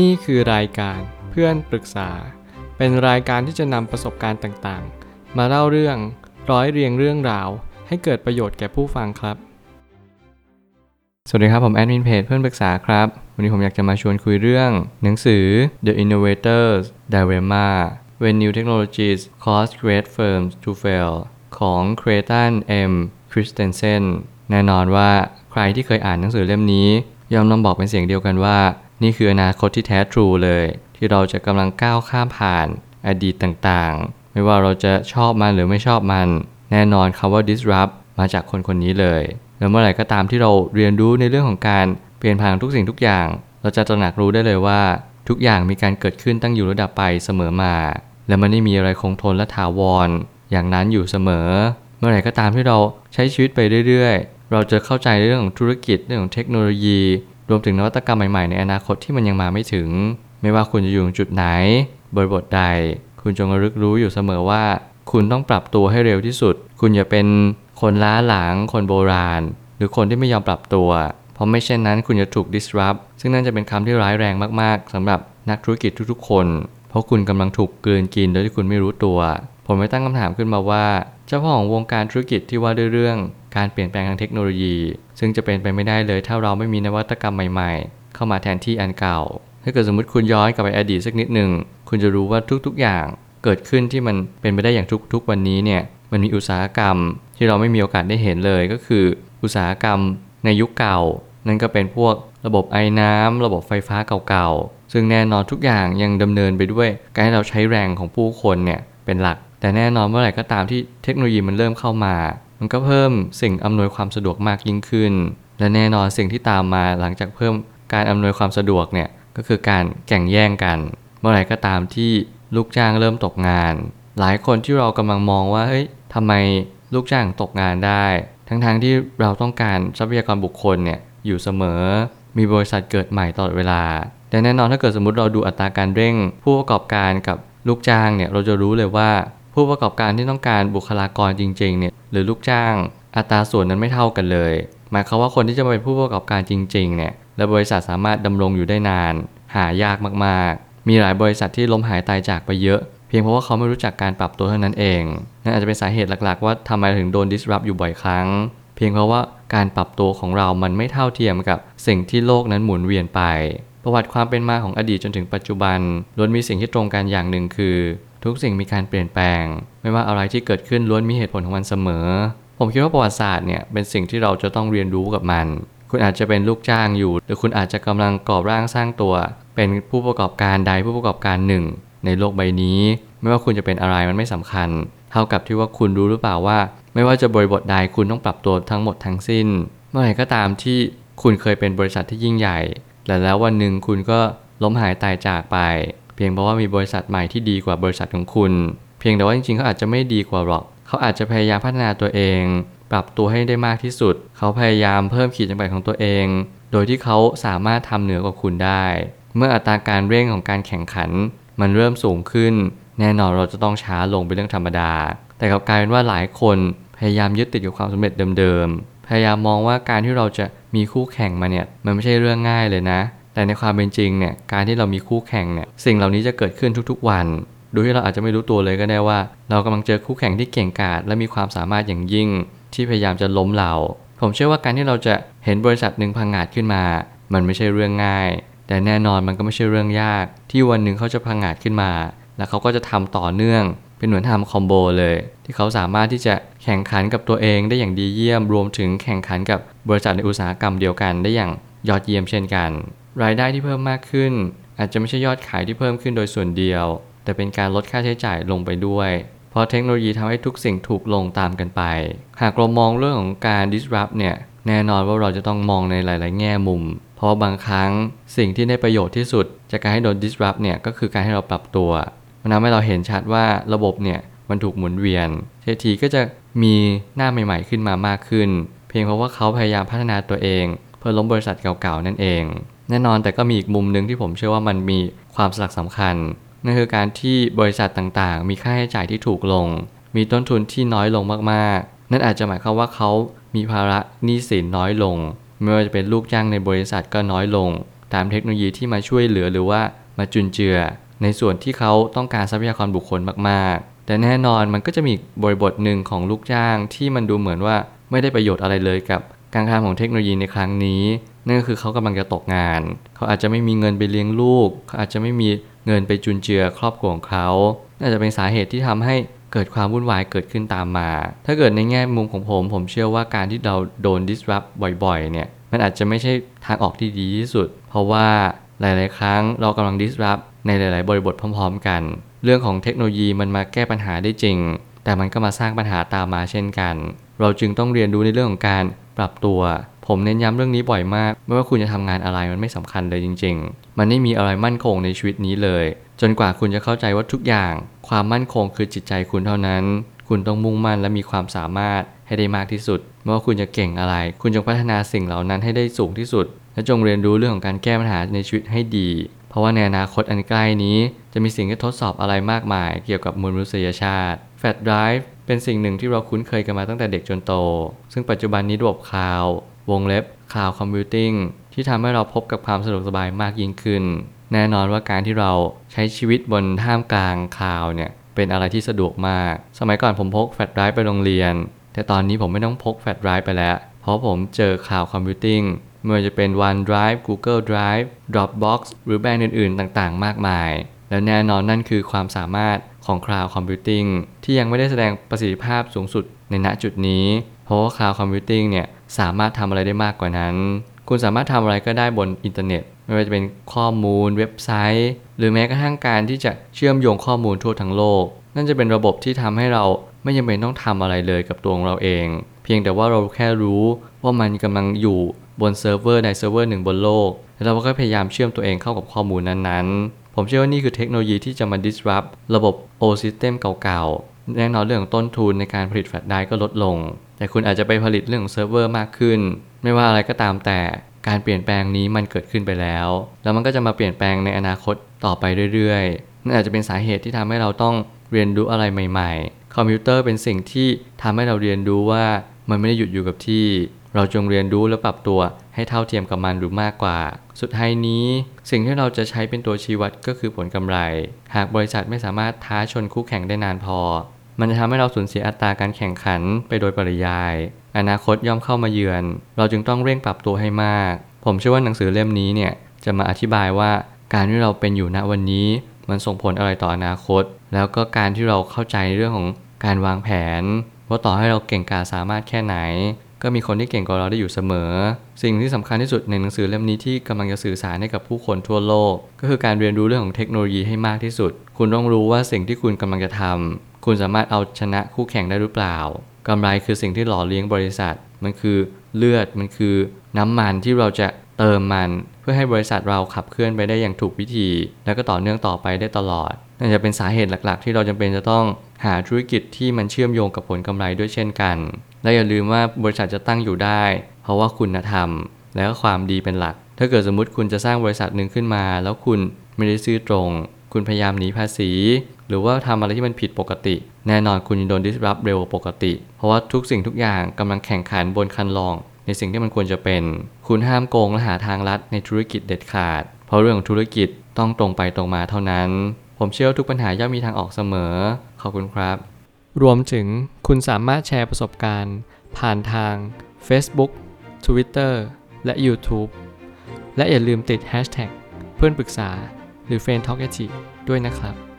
นี่คือรายการเพื่อนปรึกษา เป็นรายการที่จะนำประสบการณ์ต่างๆ มาเล่าเรื่องร้อยเรียงเรื่องราว ให้เกิดประโยชน์แก่ผู้ฟังครับ สวัสดีครับ ผมแอดมินเพจเพื่อนปรึกษาครับ วันนี้ผมอยากจะมาชวนคุยเรื่อง หนังสือ The Innovator's Dilemma When New Technologies Cause Great Firms to Fail ของ Creighton M. Christensen แน่นอนว่าใครที่เคยอ่านหนังสือเล่มนี้ยอมต้องบอกเป็นเสียงเดียวกันว่า นี่คืออนาคตที่แท้ทรูเลย ที่เราจะกำลังก้าวข้ามผ่านอดีตต่างๆ ไม่ว่าเราจะชอบมันหรือไม่ชอบมัน แน่นอนคำว่า disrupt มาจากคนคนนี้เลย แล้วเมื่อไหร่ก็ตามที่เราเรียนรู้ในเรื่องของการเปลี่ยนผ่านทุกสิ่งทุกอย่าง เราจะตระหนักรู้ได้เลยว่า ทุกอย่างมีการเกิดขึ้นตั้งอยู่ระดับไปเสมอมา และมันไม่มีอะไรคงทนและถาวร อย่างนั้นอยู่เสมอ เมื่อไหร่ก็ตามที่เราใช้ชีวิตไปเรื่อยๆ เราจะเข้าใจเรื่องของธุรกิจเรื่องของเทคโนโลยี รวมถึงนวัตกรรมใหม่ๆ ในอนาคตที่มันยังมาไม่ถึง ไม่ว่าคุณจะอยู่จุดไหน บริบทใด คุณจงระลึกรู้อยู่เสมอว่า คุณต้องปรับตัวให้เร็วที่สุด คุณอย่าเป็นคนล้าหลัง คนโบราณ หรือคนที่ไม่ยอมปรับตัว เพราะไม่เช่นนั้นคุณจะถูก disrupt ซึ่งนั่นจะเป็นคำที่ร้ายแรงมากๆสำหรับนักธุรกิจทุกๆ คน เพราะคุณกำลังถูกกลืนกินโดยที่คุณไม่รู้ตัว ผมไม่ตั้งคำถามขึ้นมาว่า จ้าพ่อของวงการธุรกิจที่ว่าด้วยเรื่องการเปลี่ยนแปลงทางเทคโนโลยี ซึ่งจะเป็นไปไม่ได้เลยถ้าเราไม่มีนวัตกรรมใหม่ๆ เข้ามาแทนที่อันเก่า ถ้าเกิดสมมติคุณย้อนกลับไปอดีตสักนิดหนึ่งคุณจะรู้ว่าทุกๆอย่างเกิดขึ้นที่มันเป็นไปได้อย่างทุกๆวันนี้เนี่ยมันมีอุตสาหกรรมที่เราไม่มีโอกาสได้เห็นเลยก็คือ อุตสาหกรรมในยุคเก่า นั่นก็เป็นพวกระบบไอ้น้ำระบบไฟฟ้าเก่าๆซึ่งแน่นอนทุกอย่างยังดำเนินไปด้วย การให้เราใช้แรงของผู้คนเนี่ยเป็นหลัก แต่แน่นอนเมื่อไหร่ก็ตามที่เทคโนโลยีมันเริ่มเข้ามา มันก็เพิ่มสิ่งอำนวยความสะดวกมากยิ่งขึ้น และแน่นอนสิ่งที่ตามมาหลังจากเพิ่มการอำนวยความสะดวกเนี่ยก็คือการแข่งแย่งกัน เมื่อไหร่ก็ตามที่ลูกจ้างเริ่มตกงาน หลายคนที่เรากำลังมองว่าเฮ้ยทำไมลูกจ้างตกงานได้ ทั้งๆทที่เราต้องการทรัพยากรบุคคลเนี่ยอยู่เสมอ มีบริษัทเกิดใหม่ตลอดเวลา แต่แน่นอนถ้าเกิดสมมติเราดูอัตราการเร่ง ผู้ประกอบการกับลูกจ้างเนี่ยเราจะรู้เลยว่า ผู้ประกอบการที่ต้องการบุคลากรจริงๆเนี่ยหรือลูกจ้างอัตราส่วนนั้นไม่เท่ากันเลย หมายความว่าคนที่จะมาเป็นผู้ประกอบการจริงๆเนี่ยและบริษัทสามารถดำรงอยู่ได้นาน หายากมากๆ มีหลายบริษัทที่ล้มหายตายจากไปเยอะ เพียงเพราะว่าเขาไม่รู้จักการปรับตัวเท่านั้นเองนั่นอาจจะเป็นสาเหตุหลักๆ ว่าทำไมถึงโดน disrupt อยู่บ่อยครั้ง เพียงเพราะว่าการปรับตัวของเรามันไม่เท่าเทียมกับสิ่งที่โลกนั้นหมุนเวียนไป ประวัติความเป็นมาของอดีตจนถึงปัจจุบันล้วนมีสิ่งที่ตรงกันอย่างหนึ่งคือ ทุกสิ่งมีการเปลี่ยนแปลง ไม่ว่าอะไรที่เกิดขึ้นล้วนมีเหตุผลของมันเสมอ ผมคิดว่าประวัติศาสตร์เนี่ยเป็นสิ่งที่เราจะต้องเรียนรู้กับมัน คุณอาจจะเป็นลูกจ้างอยู่ หรือคุณอาจจะกำลังก่อร่างสร้างตัว เป็นผู้ประกอบการใดผู้ประกอบการหนึ่ง ในโลกใบนี้ ไม่ว่าคุณจะเป็นอะไรมันไม่สำคัญ เท่ากับที่ว่าคุณรู้หรือเปล่าว่า ไม่ว่าจะบริบทใดคุณต้องปรับตัวทั้งหมดทั้งสิ้น เมื่อไหร่ก็ตามที่คุณเคยเป็นบริษัทที่ยิ่งใหญ่แต่แล้ววันหนึ่งคุณก็ล้มหายตายจากไป เพียงเพราะว่ามีบริษัทใหม่ที่ดีกว่าบริษัทของคุณ เพียงแต่ว่าจริงๆเขาอาจจะไม่ดีกว่าหรอก เขาอาจจะพยายามพัฒนาตัวเอง ปรับตัวให้ได้มากที่สุด เขาพยายามเพิ่มขีดจำกัดของตัวเอง โดยที่เขาสามารถทำเหนือกว่าคุณได้ เมื่ออัตราการเร่งของการแข่งขัน มันเริ่มสูงขึ้น แน่นอนเราจะต้องช้าลงเป็นเรื่องธรรมดา แต่กลับกลายเป็นว่าหลายคนพยายามยึดติดกับความสำเร็จเดิมๆ พยายามมองว่าการที่เราจะมีคู่แข่งมาเนี่ยมันไม่ใช่เรื่องง่ายเลยนะ แต่ในความเป็นจริงเนี่ยการที่เรามีคู่แข่งเนี่ยสิ่งเหล่านี้จะเกิดขึ้นทุกๆวัน โดยที่เราอาจจะไม่รู้ตัวเลยก็ได้ว่า เรากำลังเจอคู่แข่งที่เก่งกาจและมีความสามารถอย่างยิ่ง ที่พยายามจะล้มเรา ผมเชื่อว่าการที่เราจะเห็นบริษัทหนึ่งพังงาดขึ้นมา มันไม่ใช่เรื่องง่าย แต่แน่นอนมันก็ไม่ใช่เรื่องยาก ที่วันหนึ่งเขาจะพังงาดขึ้นมา แล้วเขาก็จะทำต่อเนื่องเป็นเหมือนทำคอมโบเลย ที่เขาสามารถที่จะแข่งขันกับตัวเองได้อย่างดีเยี่ยม รวมถึงแข่งขันกับบริษัทในอุตสาหกรรมเดียวกัน ได้อย่างยอดเยี่ยมเช่นกัน รายได้ที่เพิ่มมากขึ้น อาจจะไม่ใช่ยอดขายที่เพิ่มขึ้นโดยส่วนเดียว แต่เป็นการลดค่าใช้จ่ายลงไปด้วย เพราะเทคโนโลยีทำให้ทุกสิ่งถูกลงตามกันไป หากเรามองเรื่องของการ disrupt เนี่ยแน่นอนว่าเราจะต้องมองในหลาย ๆ แง่มุม เพราะบางครั้งสิ่งที่ได้ประโยชน์ที่สุด จากการให้โดน disrupt เนี่ยก็คือการให้เราปรับตัวมันทำให้เราเห็นชัดว่าระบบเนี่ยมันถูกหมุนเวียนเททีก็จะมีหน้าใหม่ ๆ ขึ้นมามากขึ้น เพียงเพราะว่าเขาพยายามพัฒนาตัวเอง เพื่อล้มบริษัทเก่า ๆ นั่นเอง แน่นอนแต่ก็มีอีกมุมหนึ่งที่ผมเชื่อว่ามันมีความสลักสำคัญนั่นคือการที่บริษัทต่างๆ มีค่าใช้จ่ายที่ถูกลง มีต้นทุนที่น้อยลงมากๆ นั่นอาจจะหมายความว่าเขามีภาระหนี้สินน้อยลง ไม่ว่าจะเป็นลูกจ้างในบริษัทก็น้อยลง ตามเทคโนโลยีที่มาช่วยเหลือหรือว่ามาจุนเจือ ในส่วนที่เขาต้องการทรัพยากรบุคคลมากๆ แต่แน่นอนมันก็จะมีบริบทหนึ่งของลูกจ้างที่มันดูเหมือนว่าไม่ได้ประโยชน์อะไรเลยกับการทำของเทคโนโลยีในครั้งนี้ นั่นก็คือเขากำลังจะตกงาน เขาอาจจะไม่มีเงินไปเลี้ยงลูก เขาอาจจะไม่มีเงินไปจุนเจือครอบครัวของเขาน่าจะเป็นสาเหตุที่ทำให้เกิดความวุ่นวายเกิดขึ้นตามมา ถ้าเกิดในแง่มุมของผม ผมเชื่อว่าการที่เราโดน disrupt บ่อยๆ เนี่ย มันอาจจะไม่ใช่ทางออกที่ดีที่สุด เพราะว่าหลาย ๆ ครั้งเรากำลัง disrupt ในหลาย ๆ บริบทพร้อม ๆ กัน เรื่องของเทคโนโลยีมันมาแก้ปัญหาได้จริง แต่มันก็มาสร้างปัญหาตามมาเช่นกัน เราจึงต้องเรียนรู้ในเรื่องของการปรับตัว ผมเน้นย้ำเรื่องนี้บ่อยมาก ไม่ว่าคุณจะทำงานอะไรมันไม่สำคัญเลยจริง ๆ มันไม่มีอะไรมั่นคงในชีวิตนี้เลย จนกว่าคุณจะเข้าใจว่าทุกอย่าง ความมั่นคงคือจิตใจคุณเท่านั้น คุณต้องมุ่งมั่นและมีความสามารถให้ได้มากที่สุด ไม่ว่าคุณจะเก่งอะไร คุณจงพัฒนาสิ่งเหล่านั้นให้ได้สูงที่สุด และจงเรียนรู้เรื่องของการแก้ปัญหาในชีวิตให้ดี เพราะว่าในอนาคตอันใกล้นี้ จะมีสิ่งที่ทดสอบอะไรมากมาย เกี่ยวกับมนุษยชาติแฟลชไดรฟ์เป็นสิ่งหนึ่งที่เราคุ้นเคยกันมาตั้งแต่เด็กจนโต ซึ่งปัจจุบันนี้ระบบ Cloud วงเล็บ Cloud Computingที่ทำให้เราพบกับความสะดวกสบายมากยิ่งขึ้น แน่นอนว่าการที่เราใช้ชีวิตบนท่ามกลาง Cloud เนี่ยเป็นอะไรที่สะดวกมาก สมัยก่อนผมพกแฟลชไดรฟ์ไปโรงเรียน แต่ตอนนี้ผมไม่ต้องพกแฟลชไดรฟ์ไปแล้ว เพราะผมเจอ Cloud Computing ไม่ว่าจะเป็น OneDrive Google Drive Dropbox หรือแบรนด์อื่น ๆ ต่างๆ มากมาย และแน่นอนนั่นคือความสามารถของ Cloud Computing ที่ยังไม่ได้แสดงประสิทธิภาพสูงสุดในณจุดนี้ เพราะว่า Cloud Computing เนี่ย สามารถทำอะไรได้มากกว่านั้น คุณสามารถทำอะไรก็ได้บนอินเทอร์เน็ต ไม่ว่าจะเป็นข้อมูลเว็บไซต์ หรือแม้กระทั่งการที่จะเชื่อมโยงข้อมูลทั่วทั้งโลก นั่นจะเป็นระบบที่ทำให้เราไม่จำเป็นต้องทำอะไรเลยกับตัวของเราเอง เพียงแต่ว่าเราแค่รู้ว่ามันกำลังอยู่บนเซิร์ฟเวอร์ในเซิร์ฟเวอร์หนึ่งบนโลกแล้วเราก็พยายามเชื่อมตัวเองเข้ากับข้อมูลนั้นๆ ผมเชื่อว่านี่คือเทคโนโลยีที่จะมา disrupt ระบบ Old system เก่าๆ แน่นอนเรื่องของต้นทุนในการผลิตแฟลชไดรฟ์ก็ลดลง แต่คุณอาจจะไปผลิตเรื่องของเซิร์ฟเวอร์มากขึ้น ไม่ว่าอะไรก็ตามแต่การเปลี่ยนแปลงนี้มันเกิดขึ้นไปแล้ว แล้วมันก็จะมาเปลี่ยนแปลงในอนาคตต่อไปเรื่อยๆ นั่นอาจจะเป็นสาเหตุที่ทำให้เราต้องเรียนรู้อะไรใหม่ ๆ คอมพิวเตอร์เป็นสิ่งที่ทำให้เราเรียนรู้ว่ามันไม่ได้หยุดอยู่กับที่ เราจงเรียนรู้และปรับตัวให้เท่าเทียมกับมันหรือมากกว่า สุดท้ายนี้ สิ่งที่เราจะใช้เป็นตัวชี้วัดก็คือผลกำไร หากบริษัทไม่สามารถท้าชนคู่แข่งได้นานพอ มันจะทำให้เราสูญเสียอัตราการแข่งขันไปโดยปริยาย อนาคตย่อมเข้ามาเยือน เราจึงต้องเร่งปรับตัวให้มาก ผมเชื่อว่าหนังสือเล่มนี้เนี่ยจะมาอธิบายว่าการที่เราเป็นอยู่ณวันนี้ มันส่งผลอะไรต่ออนาคต แล้วก็การที่เราเข้าใจเรื่องของการวางแผน ว่าต่อให้เราเก่งกาจสามารถแค่ไหน ก็มีคนที่เก่งกว่าเราได้อยู่เสมอ สิ่งที่สำคัญที่สุดในหนังสือเล่มนี้ที่กำลังจะสื่อสารให้กับผู้คนทั่วโลก ก็คือการเรียนรู้เรื่องของเทคโนโลยีให้มากที่สุด คุณต้องรู้ว่าสิ่งที่คุณกำลังจะทำ คุณสามารถเอาชนะคู่แข่งได้หรือเปล่ากำไรคือสิ่งที่หล่อเลี้ยงบริษัท มันคือเลือดมันคือน้ำมันที่เราจะเติมมันเพื่อให้บริษัทเราขับเคลื่อนไปได้อย่างถูกวิธี แล้วก็ต่อเนื่องต่อไปได้ตลอดนั่นจะเป็นสาเหตุหลักๆ ที่เราจำเป็นจะต้องหาธุรกิจที่มันเชื่อมโยงกับผลกำไรด้วยเช่นกัน และอย่าลืมว่าบริษัทจะตั้งอยู่ได้ เพราะว่าคุณธรรม และก็ความดีเป็นหลัก ถ้าเกิดสมมติคุณจะสร้างบริษัทหนึ่งขึ้นมา แล้วคุณไม่ได้ซื่อตรง คุณพยายามหนีภาษี หรือว่าทำอะไรที่มันผิดปกติ แน่นอนคุณจะโดน disrupt เร็วปกติ เพราะว่าทุกสิ่งทุกอย่างกำลังแข่งขันบนคันลอง ในสิ่งที่มันควรจะเป็น คุณห้ามโกงและหาทางลัดในธุรกิจเด็ดขาด เพราะเรื่องของธุรกิจต้องตรงไปตรงมาเท่านั้น ผมเชื่อว่าทุกปัญหาย่อมมีทางออกเสมอ ขอบคุณครับ รวมถึงคุณสามารถแชร์ประสบการณ์ ผ่านทาง Facebook Twitter และ YouTube และอย่าลืมติด Hashtag เพื่อนปรึกษาหรือ f r ร e n d t a l k a ด้วยนะครับ